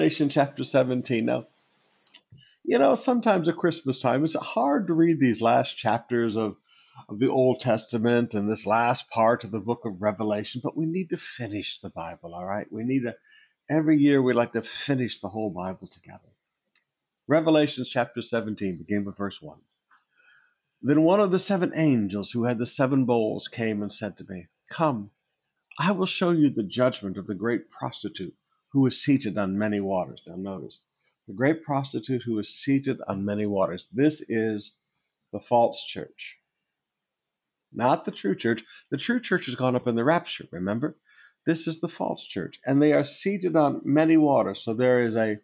Revelation chapter 17. Now, you know, sometimes at Christmas time, it's hard to read these last chapters of, of the Old Testament and this last part of the book of Revelation, but we need to finish the Bible, all right? We need to, every year, we like to finish the whole Bible together. Revelation chapter 17, beginning with verse 1. Then one of the seven angels who had the seven bowls came and said to me, Come, I will show you the judgment of the great prostitute who is seated on many waters. Now, notice the great prostitute who is seated on many waters. This is the false church, not the true church. The true church has gone up in the rapture, remember? This is the false church, and they are seated on many waters. So there is a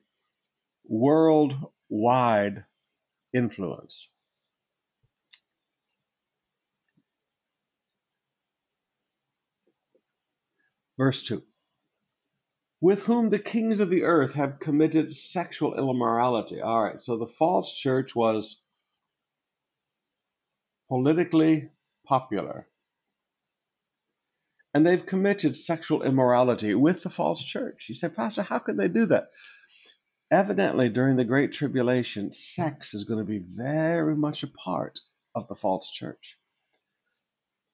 worldwide influence. Verse 2 with whom the kings of the earth have committed sexual immorality. All right, so the false church was politically popular. And they've committed sexual immorality with the false church. You say, Pastor, how could they do that? Evidently, during the Great Tribulation, sex is going to be very much a part of the false church.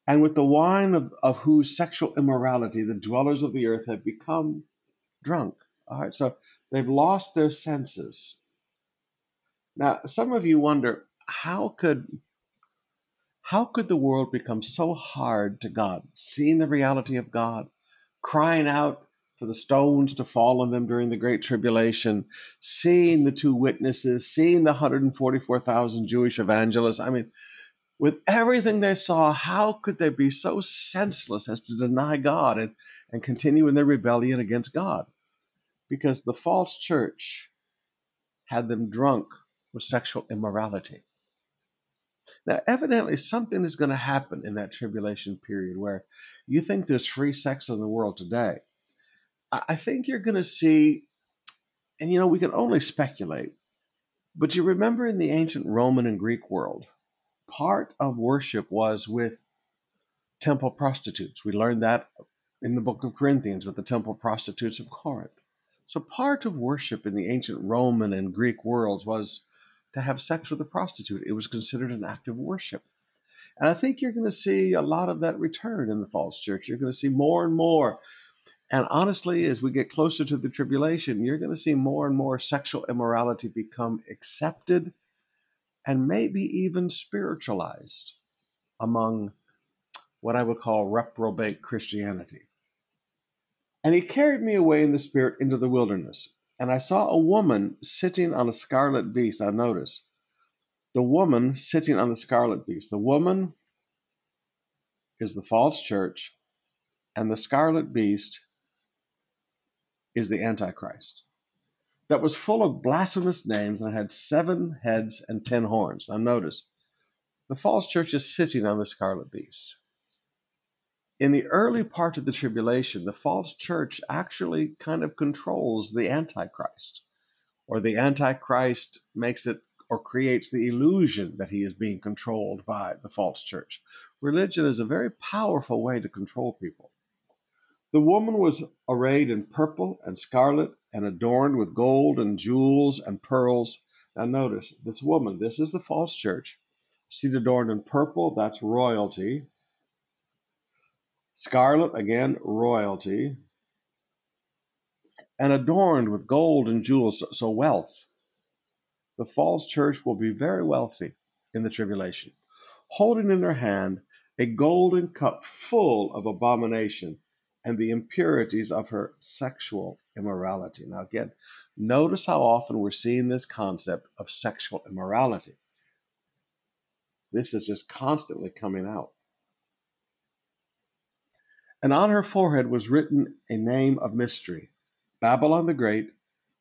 And with the wine of, of whose sexual immorality the dwellers of the earth have become drunk. All right, so they've lost their senses. Now, some of you wonder how could how could the world become so hard to God, seeing the reality of God, crying out for the stones to fall on them during the Great Tribulation, seeing the two witnesses, seeing the 144,000 Jewish evangelists. I mean, with everything they saw, how could they be so senseless as to deny God and, and continue in their rebellion against God? Because the false church had them drunk with sexual immorality. Now, evidently, something is going to happen in that tribulation period where you think there's free sex in the world today. I think you're going to see, and you know, we can only speculate, but you remember in the ancient Roman and Greek world, part of worship was with temple prostitutes. We learned that in the book of Corinthians with the temple prostitutes of Corinth. So, part of worship in the ancient Roman and Greek worlds was to have sex with a prostitute. It was considered an act of worship. And I think you're going to see a lot of that return in the false church. You're going to see more and more. And honestly, as we get closer to the tribulation, you're going to see more and more sexual immorality become accepted and maybe even spiritualized among what I would call reprobate Christianity. And he carried me away in the spirit into the wilderness, and I saw a woman sitting on a scarlet beast. I noticed the woman sitting on the scarlet beast. The woman is the false church, and the scarlet beast is the Antichrist that was full of blasphemous names and had seven heads and ten horns. Now, notice the false church is sitting on the scarlet beast. In the early part of the tribulation, the false church actually kind of controls the Antichrist, or the Antichrist makes it or creates the illusion that he is being controlled by the false church. Religion is a very powerful way to control people. The woman was arrayed in purple and scarlet and adorned with gold and jewels and pearls. Now, notice this woman, this is the false church. She's adorned in purple, that's royalty. Scarlet, again, royalty. And adorned with gold and jewels, so wealth. The false church will be very wealthy in the tribulation, holding in her hand a golden cup full of abomination and the impurities of her sexual immorality. Now, again, notice how often we're seeing this concept of sexual immorality. This is just constantly coming out. And on her forehead was written a name of mystery Babylon the Great,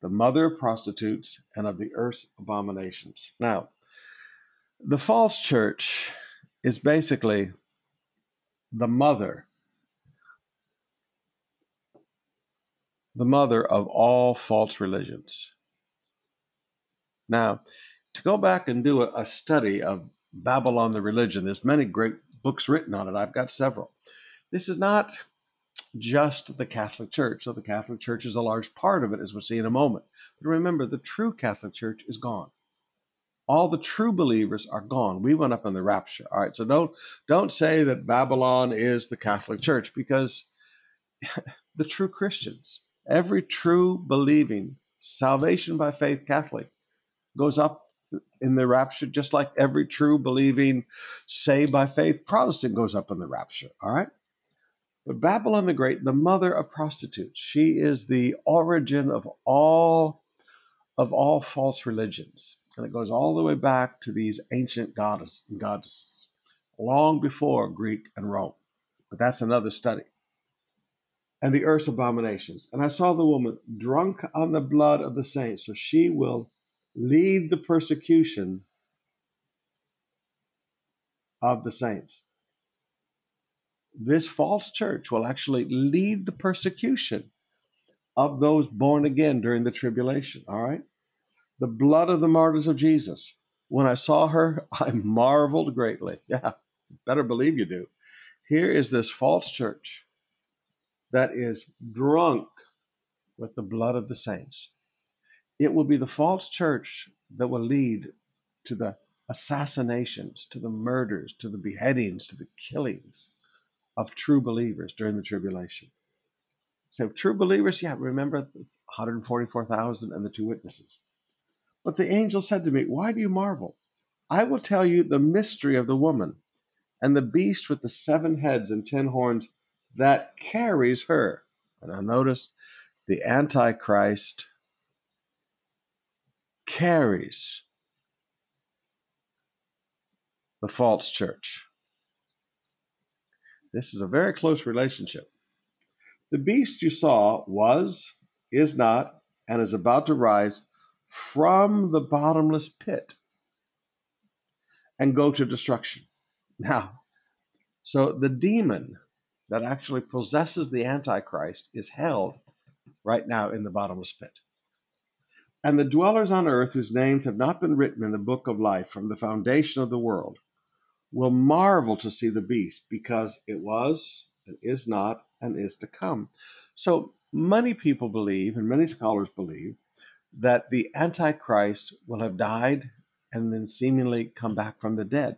the mother of prostitutes and of the earth's abominations. Now, the false church is basically the mother the mother of all false religions. Now, to go back and do a, a, study of Babylon the religion, there's many great books written on it. I've got several. This is not just the Catholic Church. So the Catholic Church is a large part of it, as we'll see in a moment. But remember, the true Catholic Church is gone. All the true believers are gone. We went up in the rapture. All right. So don't don't say that Babylon is the Catholic Church because the true Christians, every true believing, salvation by faith Catholic goes up in the rapture, just like every true believing, saved by faith Protestant goes up in the rapture. All right. But Babylon the Great, the mother of prostitutes, she is the origin of all of all false religions. And it goes all the way back to these ancient goddess, goddesses, long before Greek and Rome. But that's another study. And the earth's abominations. And I saw the woman drunk on the blood of the saints. So she will lead the persecution of the saints. This false church will actually lead the persecution of those born again during the tribulation. All right? The blood of the martyrs of Jesus. When I saw her, I marveled greatly. Yeah, better believe you do. Here is this false church that is drunk with the blood of the saints. It will be the false church that will lead to the assassinations, to the murders, to the beheadings, to the killings of true believers during the tribulation. So, true believers, yeah, remember 144,000 and the two witnesses. But the angel said to me, Why do you marvel? I will tell you the mystery of the woman and the beast with the seven heads and ten horns that carries her. And I notice the Antichrist carries the false church. This is a very close relationship. The beast you saw was, is not, and is about to rise from the bottomless pit and go to destruction. Now, so the demon that actually possesses the Antichrist is held right now in the bottomless pit. And the dwellers on earth whose names have not been written in the book of life from the foundation of the world will marvel to see the beast because it was and is not and is to come. So many people believe, and many scholars believe, that the Antichrist will have died and then seemingly come back from the dead.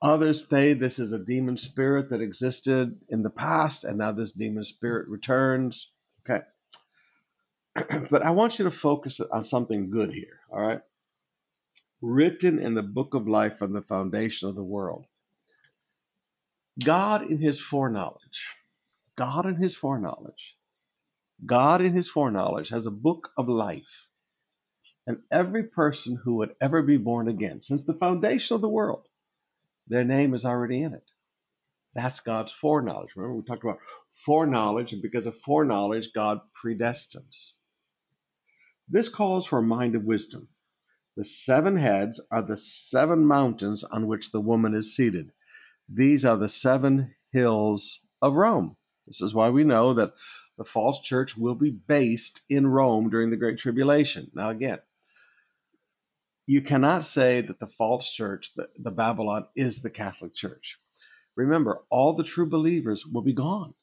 Others say this is a demon spirit that existed in the past, and now this demon spirit returns. Okay. but I want you to focus on something good here, all right? Written in the book of life from the foundation of the world. God, in his foreknowledge, God, in his foreknowledge, God, in his foreknowledge, has a book of life. And every person who would ever be born again, since the foundation of the world, their name is already in it. That's God's foreknowledge. Remember, we talked about foreknowledge, and because of foreknowledge, God predestines. This calls for a mind of wisdom. The seven heads are the seven mountains on which the woman is seated. These are the seven hills of Rome. This is why we know that the false church will be based in Rome during the Great Tribulation. Now, again, you cannot say that the false church, the, the Babylon, is the Catholic Church. Remember, all the true believers will be gone.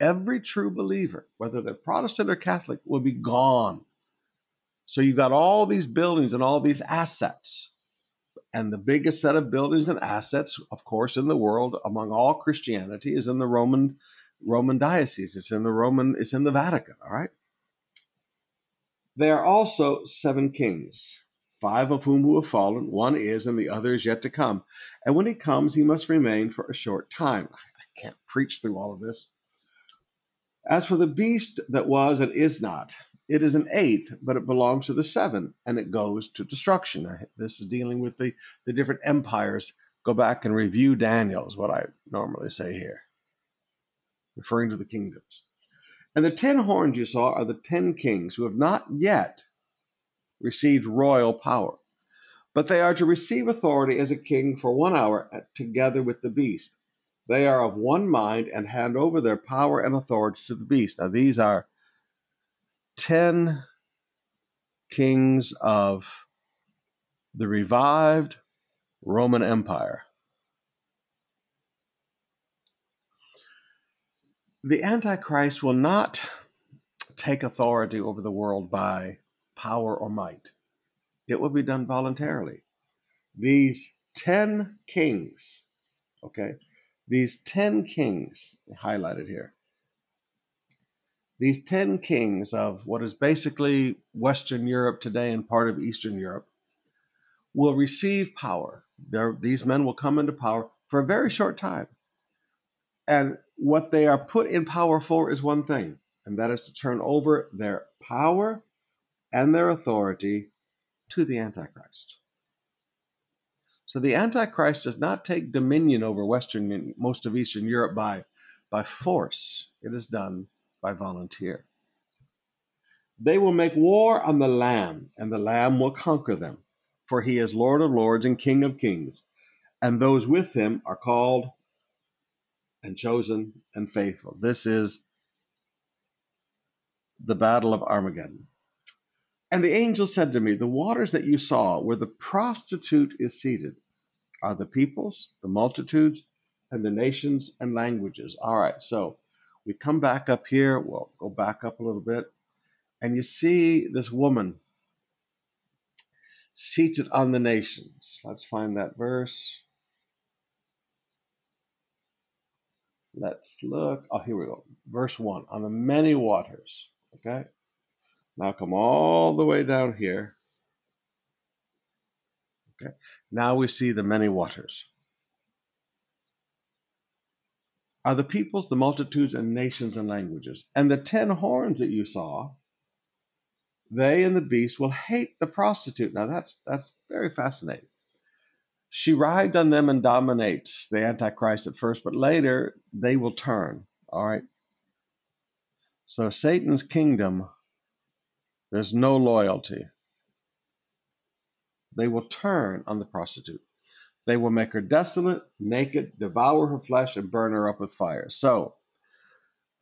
Every true believer, whether they're Protestant or Catholic, will be gone. So you got all these buildings and all these assets. And the biggest set of buildings and assets, of course, in the world among all Christianity is in the Roman Roman diocese. It's in the Roman, it's in the Vatican, all right? There are also seven kings five of whom who have fallen, one is, and the other is yet to come. And when he comes, he must remain for a short time. I can't preach through all of this. As for the beast that was and is not, it is an eighth, but it belongs to the seven, and it goes to destruction. This is dealing with the, the different empires. Go back and review Daniel, is what I normally say here, referring to the kingdoms. And the ten horns you saw are the ten kings who have not yet received royal power. But they are to receive authority as a king for one hour together with the beast. They are of one mind and hand over their power and authority to the beast. Now, these are 10 kings of the revived Roman Empire. the Antichrist will not take authority over the world by power or might, it will be done voluntarily. These 10 kings, okay, these 10 kings highlighted here, these 10 kings of what is basically Western Europe today and part of Eastern Europe will receive power. They're, these men will come into power for a very short time. And what they are put in power for is one thing, and that is to turn over their power and their authority to the Antichrist. So the Antichrist does not take dominion over Western, most of Eastern Europe by, by force. It is done by volunteer. They will make war on the Lamb, and the Lamb will conquer them, for he is Lord of lords and King of kings, and those with him are called and chosen and faithful. This is the battle of Armageddon. And the angel said to me, The waters that you saw where the prostitute is seated are the peoples, the multitudes, and the nations and languages. All right, so we come back up here. We'll go back up a little bit. And you see this woman seated on the nations. Let's find that verse. Let's look. Oh, here we go. Verse 1 on the many waters. Okay. Now come all the way down here. Okay. Now we see the many waters. Are the peoples, the multitudes, and nations and languages. And the ten horns that you saw, they and the beast will hate the prostitute. Now that's that's very fascinating. She rides on them and dominates the Antichrist at first, but later they will turn. All right. So Satan's kingdom, there's no loyalty. They will turn on the prostitute. They will make her desolate, naked, devour her flesh, and burn her up with fire. So,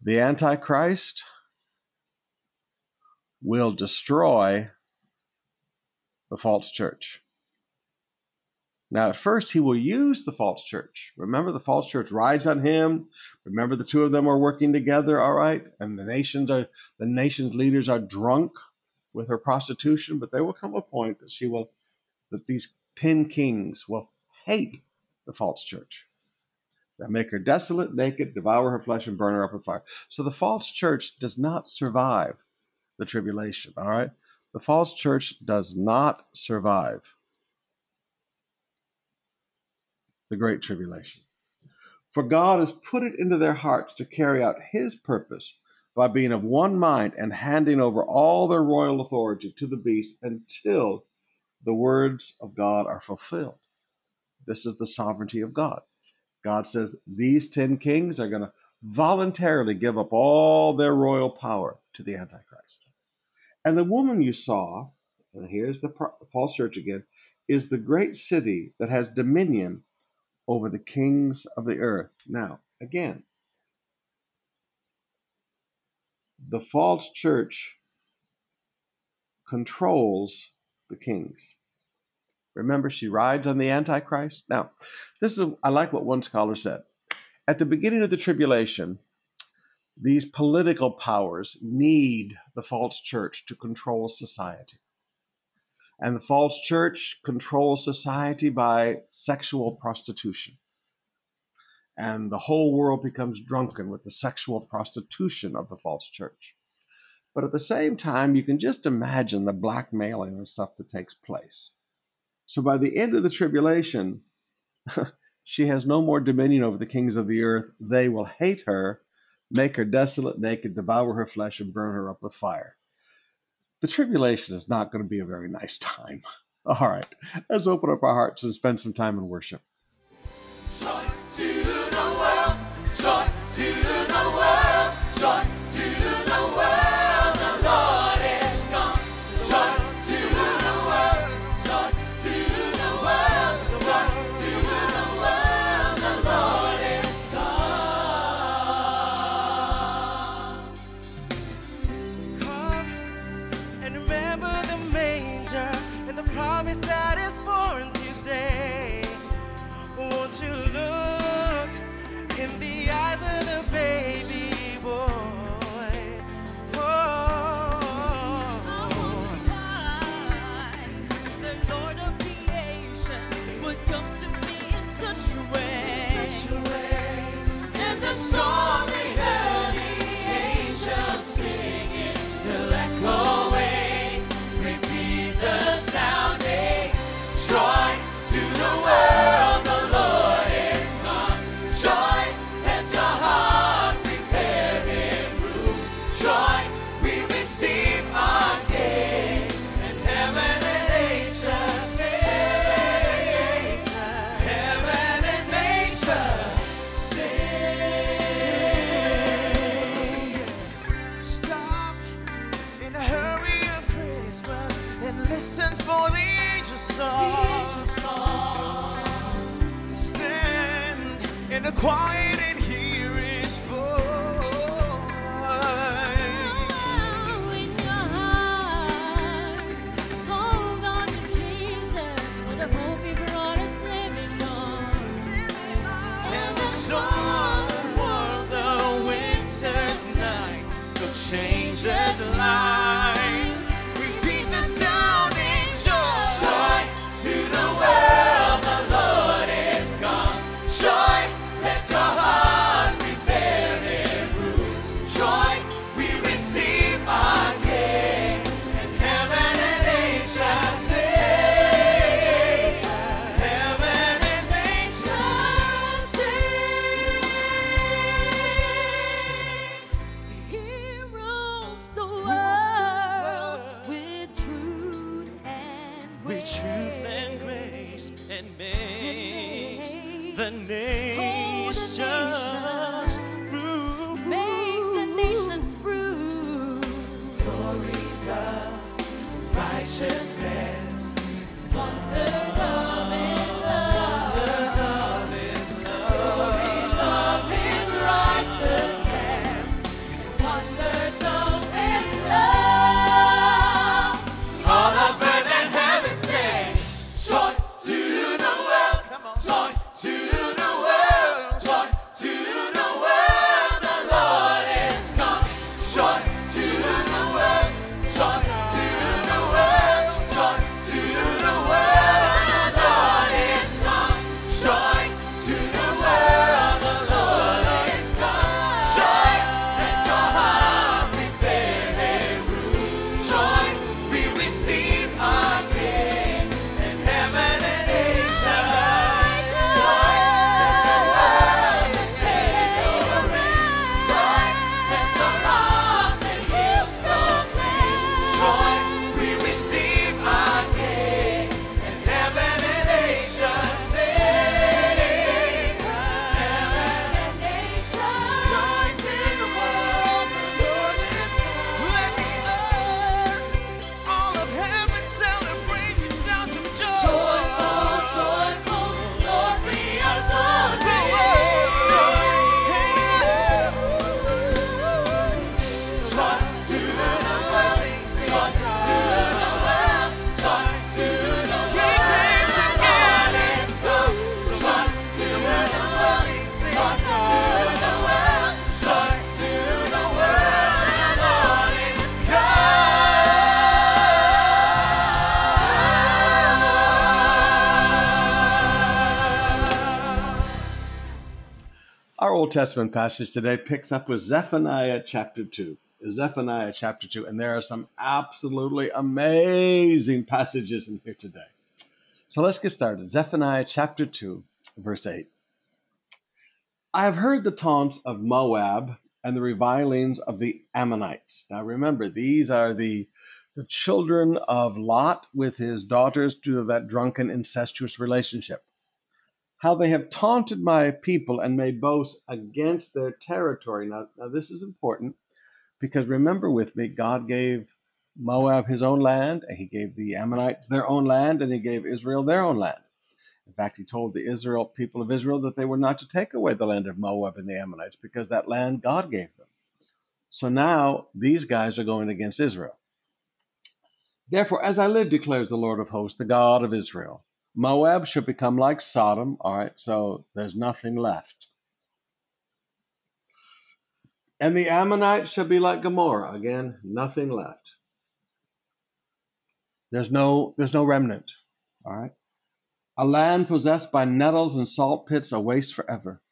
the Antichrist will destroy the false church. Now, at first, he will use the false church. Remember, the false church rides on him. Remember, the two of them are working together. All right, and the nations are the nation's leaders are drunk with her prostitution. But there will come a point that she will, that these ten kings will hate the false church. That make her desolate, naked, devour her flesh, and burn her up with fire. So the false church does not survive the tribulation. All right, the false church does not survive the Great Tribulation. For God has put it into their hearts to carry out His purpose by being of one mind and handing over all their royal authority to the beast until the words of God are fulfilled. This is the sovereignty of God. God says these 10 kings are going to voluntarily give up all their royal power to the Antichrist. And the woman you saw, and here's the false church again, is the great city that has dominion over the kings of the earth. Now, again, the false church controls the kings. Remember, she rides on the Antichrist. Now, this is, I like what one scholar said. At the beginning of the tribulation, these political powers need the false church to control society. And the false church controls society by sexual prostitution. And the whole world becomes drunken with the sexual prostitution of the false church. But at the same time, you can just imagine the blackmailing and stuff that takes place. So by the end of the tribulation, she has no more dominion over the kings of the earth. They will hate her, make her desolate, naked, devour her flesh, and burn her up with fire the tribulation is not going to be a very nice time. All right, let's open up our hearts and spend some time in worship. when Testament passage today picks up with Zephaniah chapter 2. Zephaniah chapter 2, and there are some absolutely amazing passages in here today. So let's get started. Zephaniah chapter 2, verse 8. I have heard the taunts of Moab and the revilings of the Ammonites. Now remember, these are the, the children of Lot with his daughters due to that drunken, incestuous relationship how they have taunted my people and made boasts against their territory. Now, now, this is important because remember with me, God gave Moab his own land, and he gave the Ammonites their own land, and he gave Israel their own land. In fact, he told the Israel people of Israel that they were not to take away the land of Moab and the Ammonites because that land God gave them. So now these guys are going against Israel. Therefore, as I live, declares the Lord of hosts, the God of Israel, Moab shall become like Sodom. All right, so there's nothing left. And the Ammonites shall be like Gomorrah. Again, nothing left. There's no there's no remnant. All right. A land possessed by nettles and salt pits, a waste forever.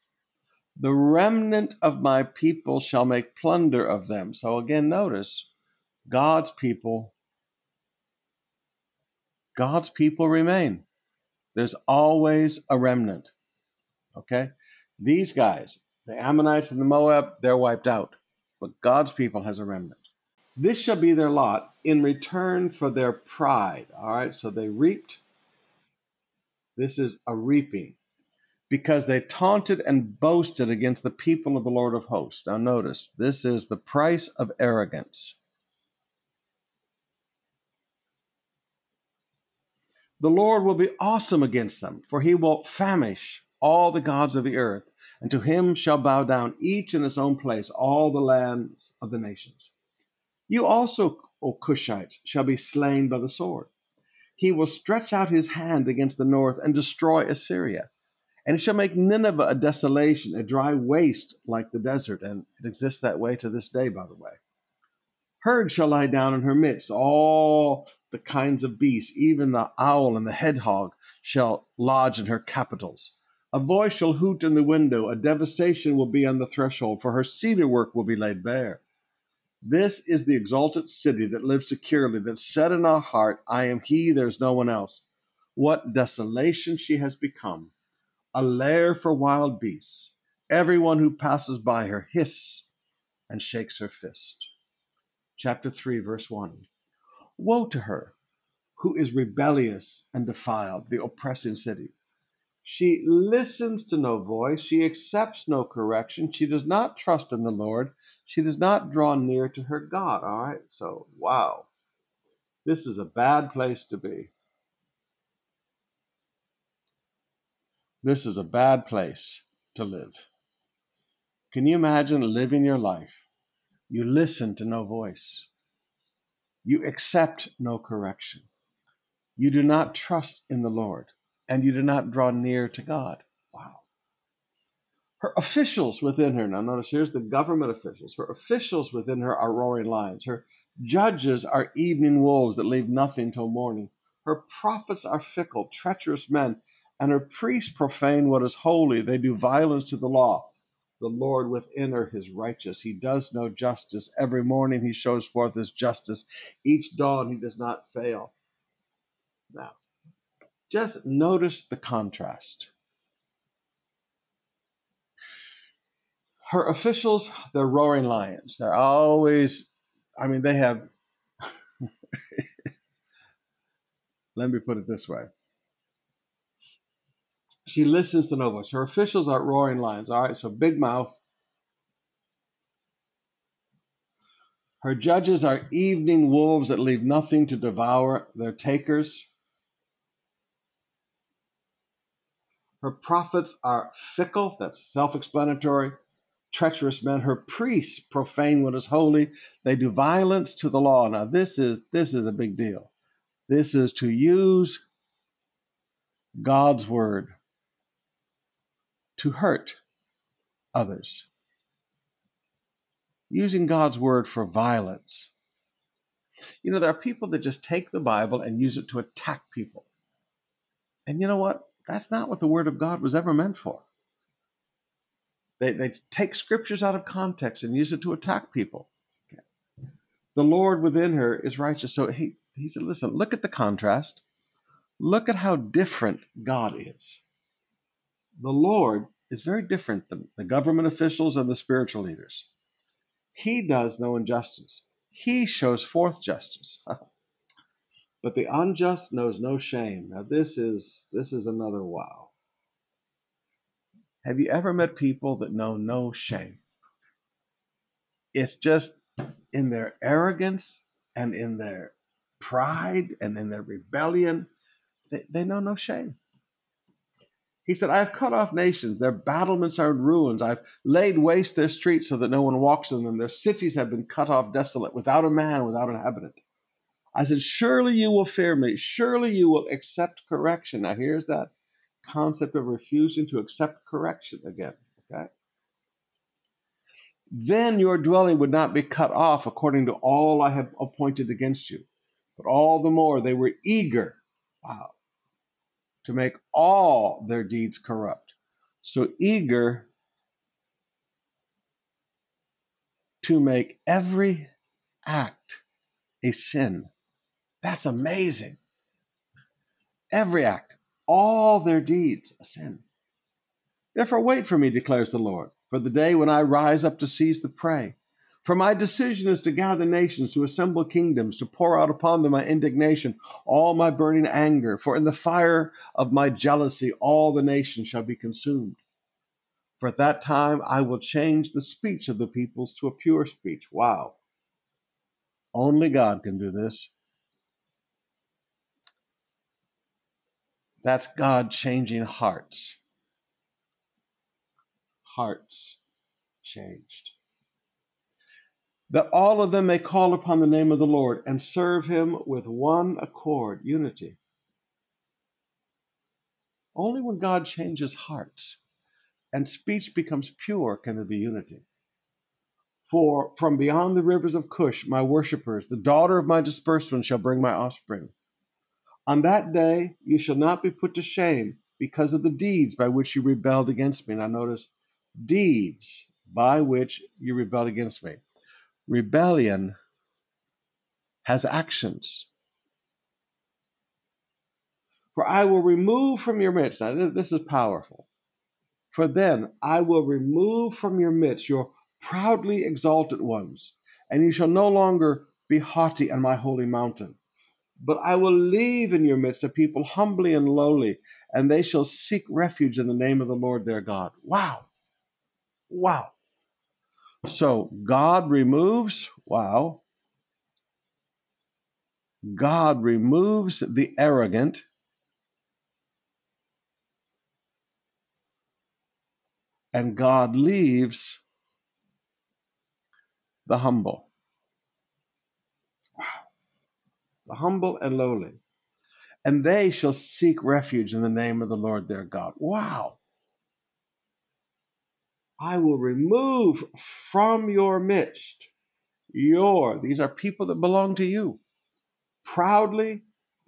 The remnant of my people shall make plunder of them. So again, notice God's people, God's people remain. There's always a remnant. Okay? These guys, the Ammonites and the Moab, they're wiped out. But God's people has a remnant. This shall be their lot in return for their pride. All right? So they reaped. This is a reaping. Because they taunted and boasted against the people of the Lord of hosts. Now, notice, this is the price of arrogance. The Lord will be awesome against them, for he will famish all the gods of the earth, and to him shall bow down each in his own place all the lands of the nations. You also, O Cushites, shall be slain by the sword. He will stretch out his hand against the north and destroy Assyria. And he shall make Nineveh a desolation, a dry waste like the desert. And it exists that way to this day, by the way. Herds shall lie down in her midst, all the kinds of beasts, even the owl and the hedgehog shall lodge in her capitals. A voice shall hoot in the window, a devastation will be on the threshold, for her cedar work will be laid bare. This is the exalted city that lives securely, that said in our heart, I am he, there's no one else. What desolation she has become, a lair for wild beasts. Everyone who passes by her hiss and shakes her fist. Chapter 3, verse 1. Woe to her who is rebellious and defiled, the oppressing city. She listens to no voice. She accepts no correction. She does not trust in the Lord. She does not draw near to her God. All right. So, wow. This is a bad place to be. This is a bad place to live. Can you imagine living your life? You listen to no voice. You accept no correction. You do not trust in the Lord and you do not draw near to God. Wow. Her officials within her, now notice here's the government officials. Her officials within her are roaring lions. Her judges are evening wolves that leave nothing till morning. Her prophets are fickle, treacherous men, and her priests profane what is holy. They do violence to the law. The Lord within her is righteous. He does no justice. Every morning he shows forth his justice. Each dawn he does not fail. Now, just notice the contrast. Her officials, they're roaring lions. They're always, I mean, they have, let me put it this way. She listens to no voice. Her officials are roaring lions. All right, so big mouth. Her judges are evening wolves that leave nothing to devour their takers. Her prophets are fickle, that's self explanatory, treacherous men. Her priests profane what is holy. They do violence to the law. Now, this is, this is a big deal. This is to use God's word to hurt others. Using God's word for violence. You know, there are people that just take the Bible and use it to attack people. And you know what? That's not what the Word of God was ever meant for. They, they take scriptures out of context and use it to attack people. Okay. The Lord within her is righteous. So he, he said, listen, look at the contrast. Look at how different God is. The Lord is very different than the government officials and the spiritual leaders. He does no injustice, He shows forth justice. but the unjust knows no shame. Now this is this is another wow. Have you ever met people that know no shame? It's just in their arrogance and in their pride and in their rebellion, they, they know no shame. He said, I have cut off nations. Their battlements are in ruins. I've laid waste their streets so that no one walks in them. Their cities have been cut off desolate, without a man, without an inhabitant. I said, Surely you will fear me. Surely you will accept correction. Now, here's that concept of refusing to accept correction again. Okay? Then your dwelling would not be cut off according to all I have appointed against you. But all the more they were eager, wow, to make all their deeds corrupt. So eager to make every act a sin. That's amazing. Every act, all their deeds, a sin. Therefore, wait for me, declares the Lord, for the day when I rise up to seize the prey. For my decision is to gather nations, to assemble kingdoms, to pour out upon them my indignation, all my burning anger. For in the fire of my jealousy, all the nations shall be consumed. For at that time I will change the speech of the peoples to a pure speech. Wow. Only God can do this. That's God changing hearts. hearts changed. That all of them may call upon the name of the Lord and serve him with one accord, unity. Only when God changes hearts and speech becomes pure can there be unity. For from beyond the rivers of Cush, my worshippers, the daughter of my disbursement, shall bring my offspring. On that day you shall not be put to shame because of the deeds by which you rebelled against me. Now notice, deeds by which you rebelled against me. Rebellion has actions. For I will remove from your midst. Now, th- this is powerful. For then I will remove from your midst your proudly exalted ones, and you shall no longer be haughty on my holy mountain. But I will leave in your midst a people humbly and lowly, and they shall seek refuge in the name of the Lord their God. Wow. Wow. So God removes, wow. God removes the arrogant and God leaves the humble. Wow. The humble and lowly. And they shall seek refuge in the name of the Lord their God. Wow. I will remove from your midst your, these are people that belong to you, proudly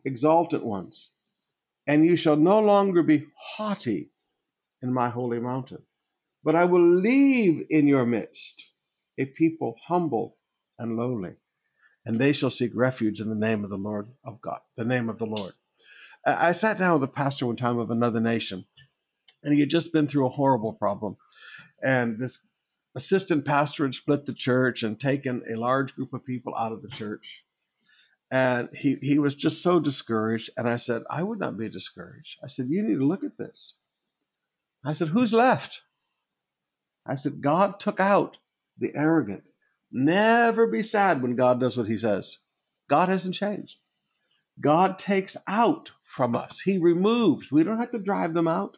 exalted ones. And you shall no longer be haughty in my holy mountain. But I will leave in your midst a people humble and lowly, and they shall seek refuge in the name of the Lord of God, the name of the Lord. I sat down with a pastor one time of another nation, and he had just been through a horrible problem. And this assistant pastor had split the church and taken a large group of people out of the church. And he, he was just so discouraged. And I said, I would not be discouraged. I said, You need to look at this. I said, Who's left? I said, God took out the arrogant. Never be sad when God does what he says. God hasn't changed. God takes out from us, he removes. We don't have to drive them out,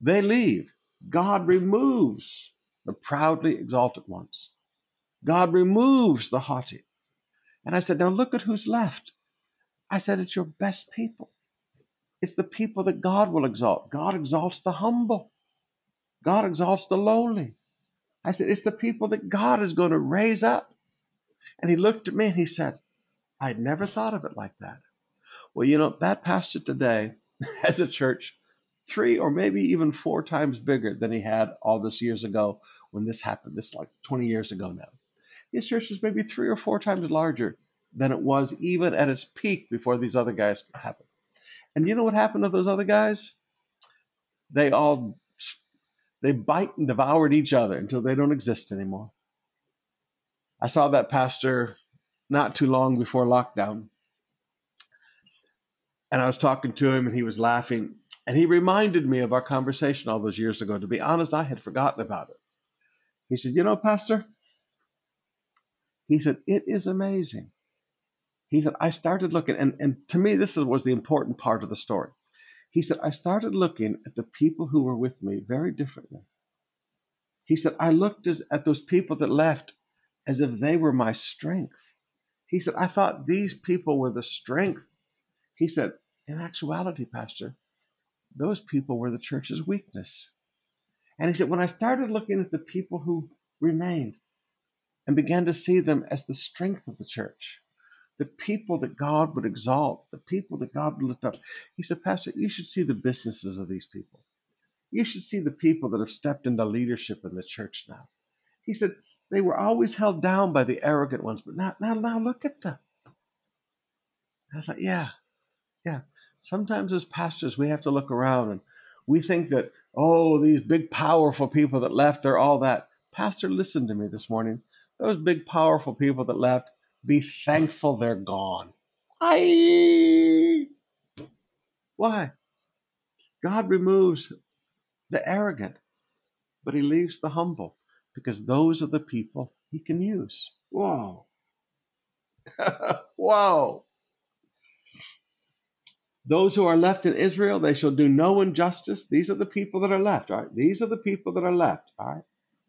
they leave. God removes the proudly exalted ones. God removes the haughty. And I said, Now look at who's left. I said, It's your best people. It's the people that God will exalt. God exalts the humble, God exalts the lowly. I said, It's the people that God is going to raise up. And he looked at me and he said, I'd never thought of it like that. Well, you know, that pastor today has a church three or maybe even four times bigger than he had all this years ago when this happened. This is like 20 years ago now. His church is maybe three or four times larger than it was even at its peak before these other guys happened. And you know what happened to those other guys? They all they bite and devoured each other until they don't exist anymore. I saw that pastor not too long before lockdown. And I was talking to him and he was laughing. And he reminded me of our conversation all those years ago. To be honest, I had forgotten about it. He said, You know, Pastor, he said, It is amazing. He said, I started looking, and, and to me, this was the important part of the story. He said, I started looking at the people who were with me very differently. He said, I looked as, at those people that left as if they were my strength. He said, I thought these people were the strength. He said, in actuality, Pastor, those people were the church's weakness. And he said, when I started looking at the people who remained and began to see them as the strength of the church, the people that God would exalt, the people that God would lift up, he said, Pastor, you should see the businesses of these people. You should see the people that have stepped into leadership in the church now. He said, they were always held down by the arrogant ones, but now, now, now look at them. I thought, yeah, yeah. Sometimes as pastors, we have to look around and we think that, oh, these big, powerful people that left, they're all that. Pastor, listen to me this morning. Those big, powerful people that left, be thankful they're gone. I. Why? God removes the arrogant, but he leaves the humble because those are the people he can use. Whoa. Whoa. Those who are left in Israel, they shall do no injustice. These are the people that are left, all right? These are the people that are left, all right?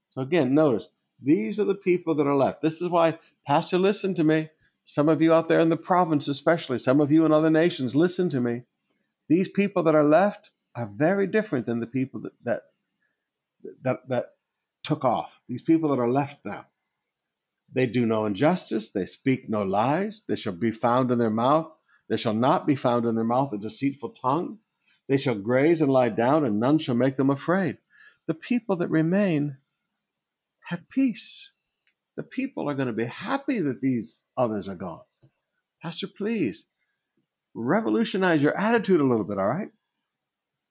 So again, notice, these are the people that are left. This is why, Pastor, listen to me. Some of you out there in the province, especially, some of you in other nations, listen to me. These people that are left are very different than the people that that that, that took off. These people that are left now. They do no injustice, they speak no lies, they shall be found in their mouth, there shall not be found in their mouth a deceitful tongue. They shall graze and lie down, and none shall make them afraid. The people that remain have peace. The people are going to be happy that these others are gone. Pastor, please revolutionize your attitude a little bit, all right?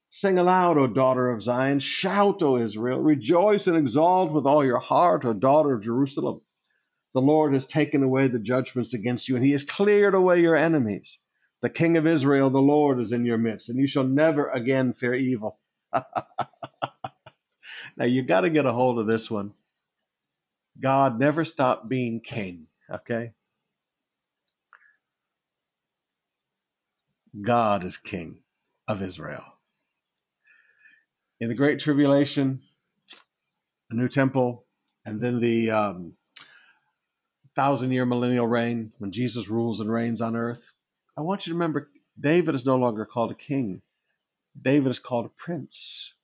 Sing aloud, O daughter of Zion. Shout, O Israel. Rejoice and exalt with all your heart, O daughter of Jerusalem. The Lord has taken away the judgments against you, and he has cleared away your enemies. The King of Israel, the Lord, is in your midst, and you shall never again fear evil. now, you got to get a hold of this one. God never stopped being king, okay? God is king of Israel. In the Great Tribulation, the new temple, and then the um, thousand year millennial reign when Jesus rules and reigns on earth, I want you to remember David is no longer called a king. David is called a prince.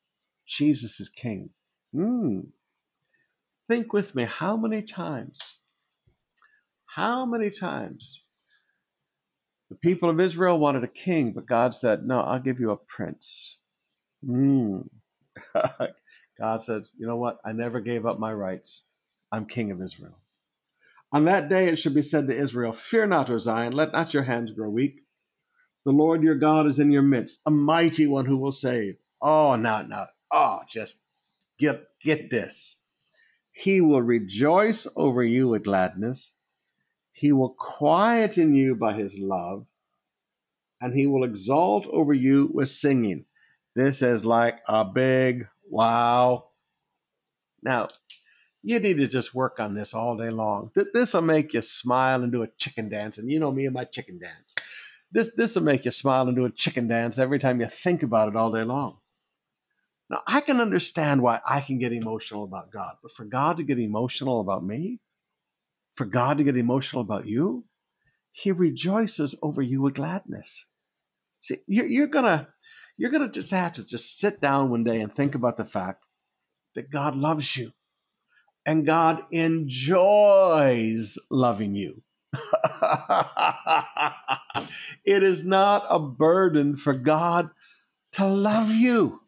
Jesus is king. Hmm. Think with me how many times, how many times the people of Israel wanted a king, but God said, No, I'll give you a prince. Hmm. God said, You know what? I never gave up my rights. I'm king of Israel. On that day it should be said to Israel, Fear not, O Zion, let not your hands grow weak. The Lord your God is in your midst, a mighty one who will save. Oh, no, no. Oh, just get get this. He will rejoice over you with gladness. He will quieten you by his love, and he will exalt over you with singing. This is like a big wow. Now, you need to just work on this all day long. This will make you smile and do a chicken dance. And you know me and my chicken dance. This this will make you smile and do a chicken dance every time you think about it all day long. Now I can understand why I can get emotional about God, but for God to get emotional about me, for God to get emotional about you, He rejoices over you with gladness. See, you're, you're gonna you're gonna just have to just sit down one day and think about the fact that God loves you and God enjoys loving you. it is not a burden for God to love you.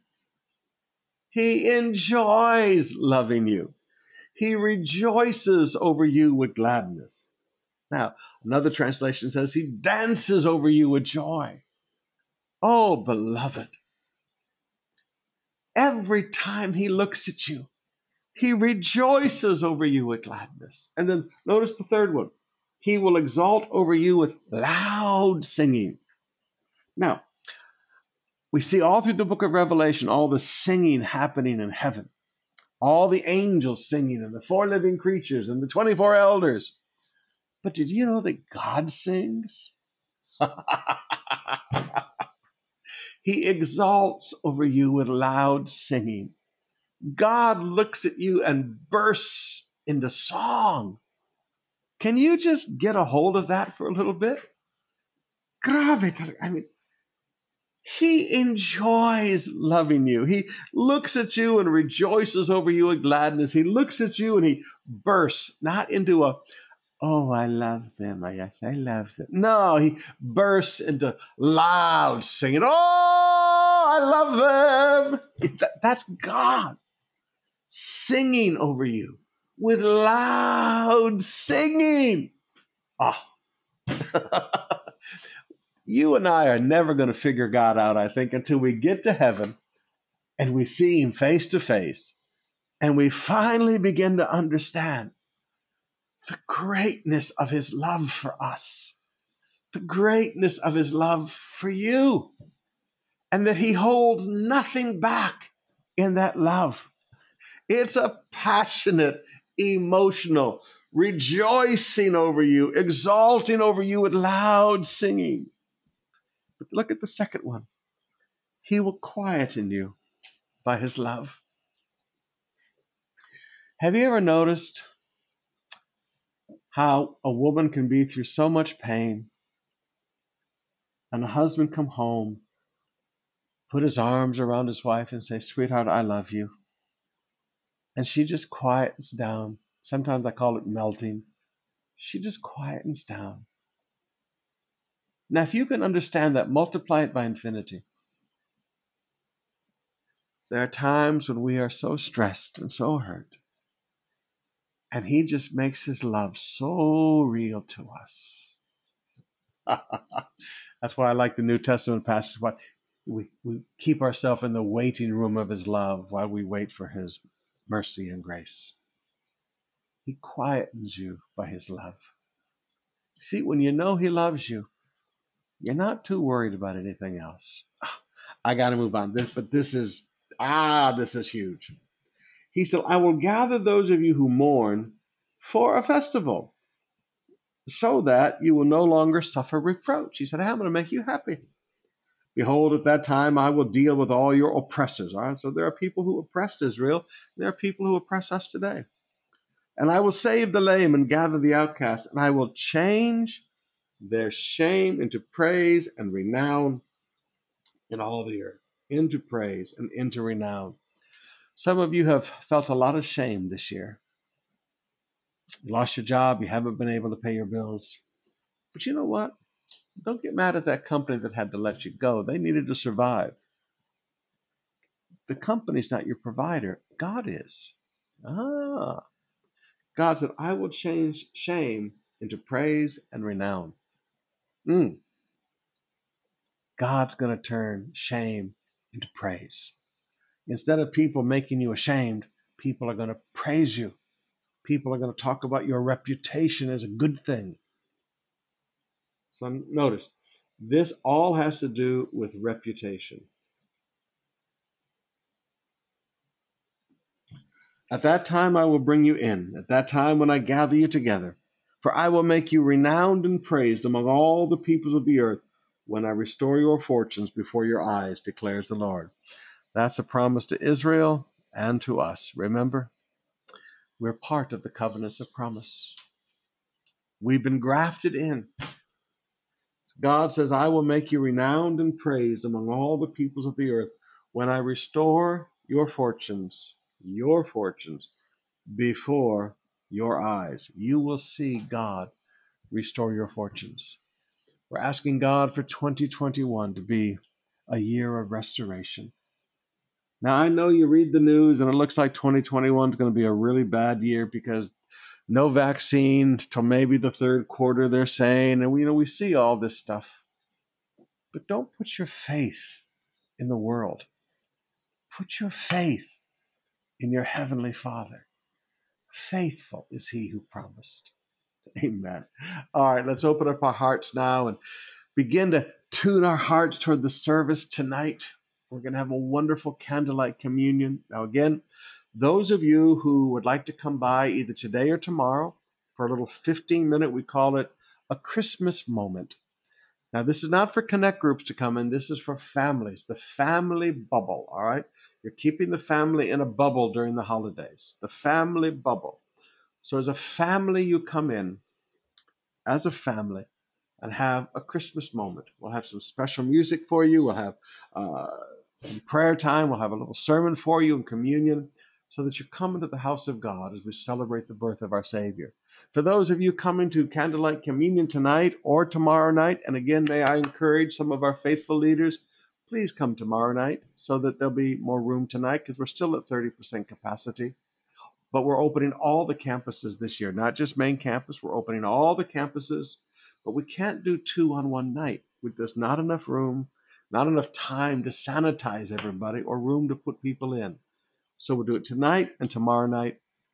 He enjoys loving you. He rejoices over you with gladness. Now, another translation says he dances over you with joy. Oh, beloved, every time he looks at you, he rejoices over you with gladness. And then notice the third one. He will exalt over you with loud singing. Now, we see all through the book of Revelation all the singing happening in heaven, all the angels singing, and the four living creatures, and the 24 elders. But did you know that God sings? he exalts over you with loud singing. God looks at you and bursts into song. Can you just get a hold of that for a little bit? Grave, I mean, he enjoys loving you. He looks at you and rejoices over you with gladness. He looks at you and he bursts not into a, oh, I love them. Yes, I love them. No, he bursts into loud singing. Oh, I love them. That- That's God singing over you with loud singing. Ah. you and I are never going to figure God out, I think, until we get to heaven and we see Him face to face and we finally begin to understand the greatness of His love for us, the greatness of His love for you, and that He holds nothing back in that love. It's a passionate, emotional, rejoicing over you, exalting over you with loud singing. But look at the second one. He will quieten you by his love. Have you ever noticed how a woman can be through so much pain and a husband come home, put his arms around his wife and say, Sweetheart, I love you. And she just quiets down. Sometimes I call it melting. She just quietens down. Now, if you can understand that, multiply it by infinity. There are times when we are so stressed and so hurt. And he just makes his love so real to us. That's why I like the New Testament passage. Why we, we keep ourselves in the waiting room of his love while we wait for his mercy and grace. He quietens you by his love. See, when you know he loves you, you're not too worried about anything else. I got to move on. This, but this is ah, this is huge. He said, "I will gather those of you who mourn for a festival, so that you will no longer suffer reproach." He said, "I'm going to make you happy." Behold, at that time I will deal with all your oppressors. All right, so there are people who oppressed Israel. There are people who oppress us today. And I will save the lame and gather the outcast, and I will change their shame into praise and renown in all the earth, into praise and into renown. Some of you have felt a lot of shame this year. You lost your job, you haven't been able to pay your bills. But you know what? Don't get mad at that company that had to let you go. They needed to survive. The company's not your provider, God is. Ah. God said, I will change shame into praise and renown. Mm. God's going to turn shame into praise. Instead of people making you ashamed, people are going to praise you. People are going to talk about your reputation as a good thing. So notice, this all has to do with reputation. At that time I will bring you in, at that time when I gather you together. For I will make you renowned and praised among all the peoples of the earth when I restore your fortunes before your eyes, declares the Lord. That's a promise to Israel and to us. Remember, we're part of the covenants of promise. We've been grafted in. God says, I will make you renowned and praised among all the peoples of the earth when I restore your fortunes, your fortunes, before your eyes. You will see God restore your fortunes. We're asking God for 2021 to be a year of restoration. Now, I know you read the news and it looks like 2021 is going to be a really bad year because no vaccine till maybe the third quarter, they're saying. And we, you know, we see all this stuff. But don't put your faith in the world. Put your faith in your heavenly Father. Faithful is he who promised. Amen. All right, let's open up our hearts now and begin to tune our hearts toward the service tonight. We're going to have a wonderful candlelight communion. Now, again, those of you who would like to come by either today or tomorrow for a little 15 minute, we call it a Christmas moment. Now, this is not for connect groups to come in, this is for families, the family bubble, all right? You're keeping the family in a bubble during the holidays, the family bubble. So, as a family, you come in as a family and have a Christmas moment. We'll have some special music for you, we'll have uh, some prayer time, we'll have a little sermon for you and communion so that you come into the house of God as we celebrate the birth of our Savior. For those of you coming to candlelight communion tonight or tomorrow night, and again, may I encourage some of our faithful leaders, please come tomorrow night so that there'll be more room tonight because we're still at 30% capacity. But we're opening all the campuses this year, not just main campus, we're opening all the campuses. But we can't do two on one night. There's not enough room, not enough time to sanitize everybody or room to put people in. So we'll do it tonight and tomorrow night.